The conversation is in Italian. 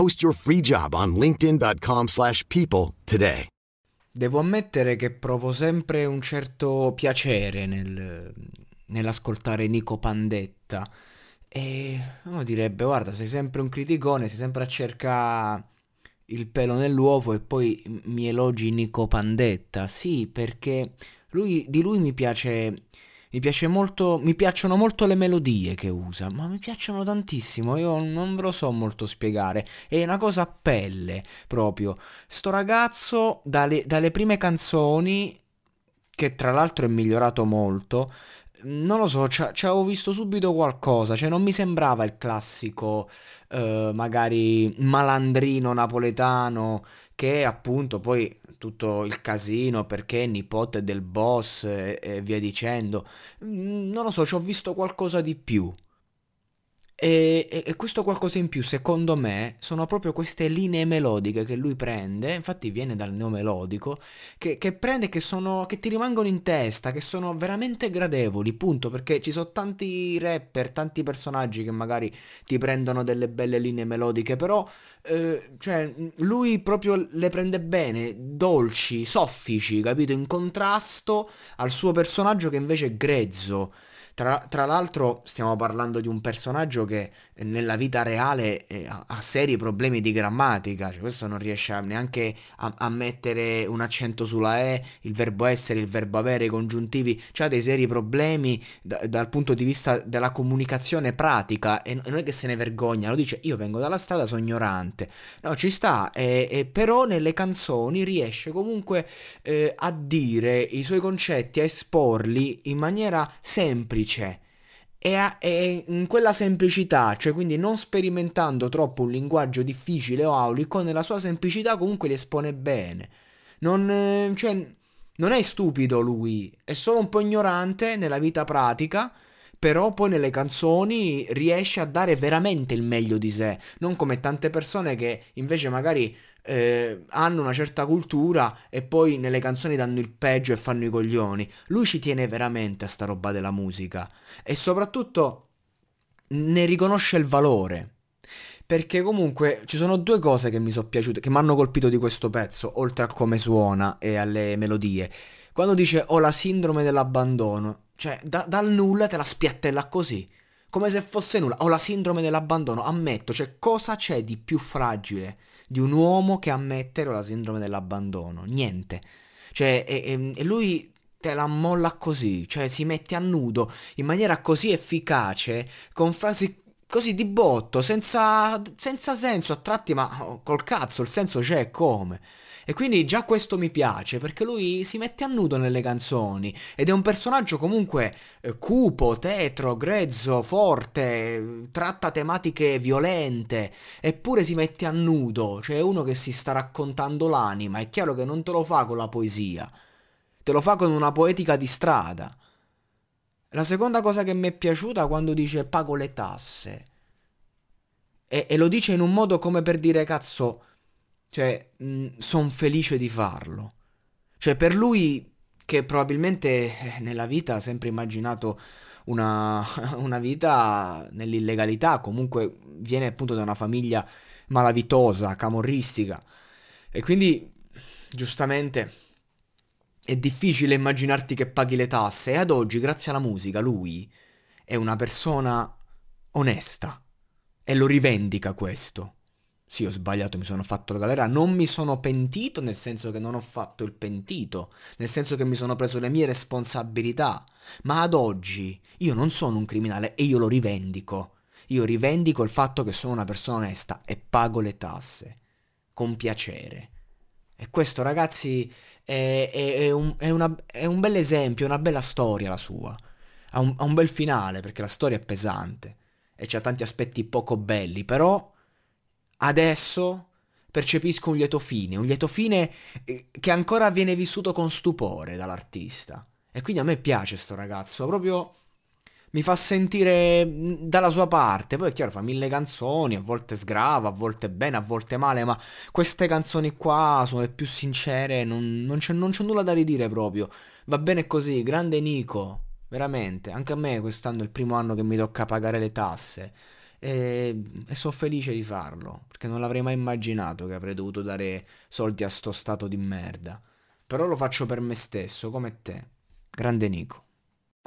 Post your free job on linkedin.com/people slash people today. Devo ammettere che provo sempre un certo piacere nel, nell'ascoltare Nico Pandetta. E uno direbbe, guarda, sei sempre un criticone, sei sempre a cercare il pelo nell'uovo e poi mi elogi Nico Pandetta. Sì, perché lui, di lui mi piace mi molto, mi piacciono molto le melodie che usa, ma mi piacciono tantissimo, io non ve lo so molto spiegare, è una cosa a pelle proprio. Sto ragazzo dalle, dalle prime canzoni, che tra l'altro è migliorato molto, non lo so, ci avevo visto subito qualcosa, cioè non mi sembrava il classico, eh, magari malandrino napoletano che appunto poi tutto il casino perché è nipote del boss e, e via dicendo. Mm, non lo so, ci ho visto qualcosa di più. E, e, questo qualcosa in più, secondo me, sono proprio queste linee melodiche che lui prende, infatti viene dal neomelodico, che, che prende che sono, che ti rimangono in testa, che sono veramente gradevoli, punto, perché ci sono tanti rapper, tanti personaggi che magari ti prendono delle belle linee melodiche, però, eh, cioè, lui proprio le prende bene, dolci, soffici, capito, in contrasto al suo personaggio che invece è grezzo. Tra, tra, l'altro stiamo parlando di un personaggio che nella vita reale eh, ha, seri problemi di grammatica, cioè questo non riesce a, neanche a, a, mettere un accento sulla E, il verbo essere, il verbo avere, i congiuntivi, ha dei seri problemi da, dal punto di vista della comunicazione pratica e, non è che se ne vergogna, lo dice io vengo dalla strada, sono ignorante, no ci sta, e, e però nelle canzoni riesce comunque eh, a dire i suoi concetti, a esporli in maniera semplice e, a, e, in quella semplicità, cioè quindi non sperimentando troppo un linguaggio difficile o aulico, nella sua semplicità comunque li espone bene. Non, cioè, non è stupido lui, è solo un po' ignorante nella vita pratica, però poi nelle canzoni riesce a dare veramente il meglio di sé, non come tante persone che invece magari eh, hanno una certa cultura e poi nelle canzoni danno il peggio e fanno i coglioni. Lui ci tiene veramente a sta roba della musica e soprattutto ne riconosce il valore. Perché comunque ci sono due cose che mi sono piaciute, che mi hanno colpito di questo pezzo, oltre a come suona e alle melodie. Quando dice ho la sindrome dell'abbandono, cioè da, dal nulla te la spiattella così, come se fosse nulla. Ho la sindrome dell'abbandono, ammetto, cioè cosa c'è di più fragile di un uomo che ammette la sindrome dell'abbandono. Niente. Cioè, e, e lui te la molla così, cioè si mette a nudo in maniera così efficace, con frasi così di botto, senza, senza senso a tratti, ma oh, col cazzo, il senso c'è come. E quindi già questo mi piace perché lui si mette a nudo nelle canzoni ed è un personaggio comunque eh, cupo, tetro, grezzo, forte, tratta tematiche violente, eppure si mette a nudo, cioè è uno che si sta raccontando l'anima, è chiaro che non te lo fa con la poesia, te lo fa con una poetica di strada. La seconda cosa che mi è piaciuta quando dice pago le tasse. E, e lo dice in un modo come per dire cazzo Cioè, sono felice di farlo. Cioè, per lui, che probabilmente eh, nella vita ha sempre immaginato una, una vita nell'illegalità, comunque viene appunto da una famiglia malavitosa, camorristica. E quindi, giustamente, è difficile immaginarti che paghi le tasse. E ad oggi, grazie alla musica, lui è una persona onesta. E lo rivendica questo. Sì, ho sbagliato, mi sono fatto la galera. Non mi sono pentito, nel senso che non ho fatto il pentito, nel senso che mi sono preso le mie responsabilità. Ma ad oggi io non sono un criminale e io lo rivendico. Io rivendico il fatto che sono una persona onesta e pago le tasse. Con piacere. E questo, ragazzi, è, è, è, un, una, è un, bel esempio, una bella storia la sua. Ha un, un bel finale, perché la storia è pesante. E c'ha tanti aspetti poco belli, però adesso percepisco un lieto fine, un lieto fine eh, che ancora viene vissuto con stupore dall'artista. E quindi a me piace sto ragazzo, proprio mi fa sentire mm, dalla sua parte. Poi è chiaro, fa mille canzoni, a volte sgrava, a volte bene, a volte male, ma queste canzoni qua sono le più sincere, non, non, c'è, non c'è nulla da ridire proprio. Va bene così, grande Nico, veramente. Anche a me quest'anno è il primo anno che mi tocca pagare le tasse e, e sono felice di farlo, perché non l'avrei mai immaginato che avrei dovuto dare soldi a sto stato di merda. Però lo faccio per me stesso, come te. Grande Nico.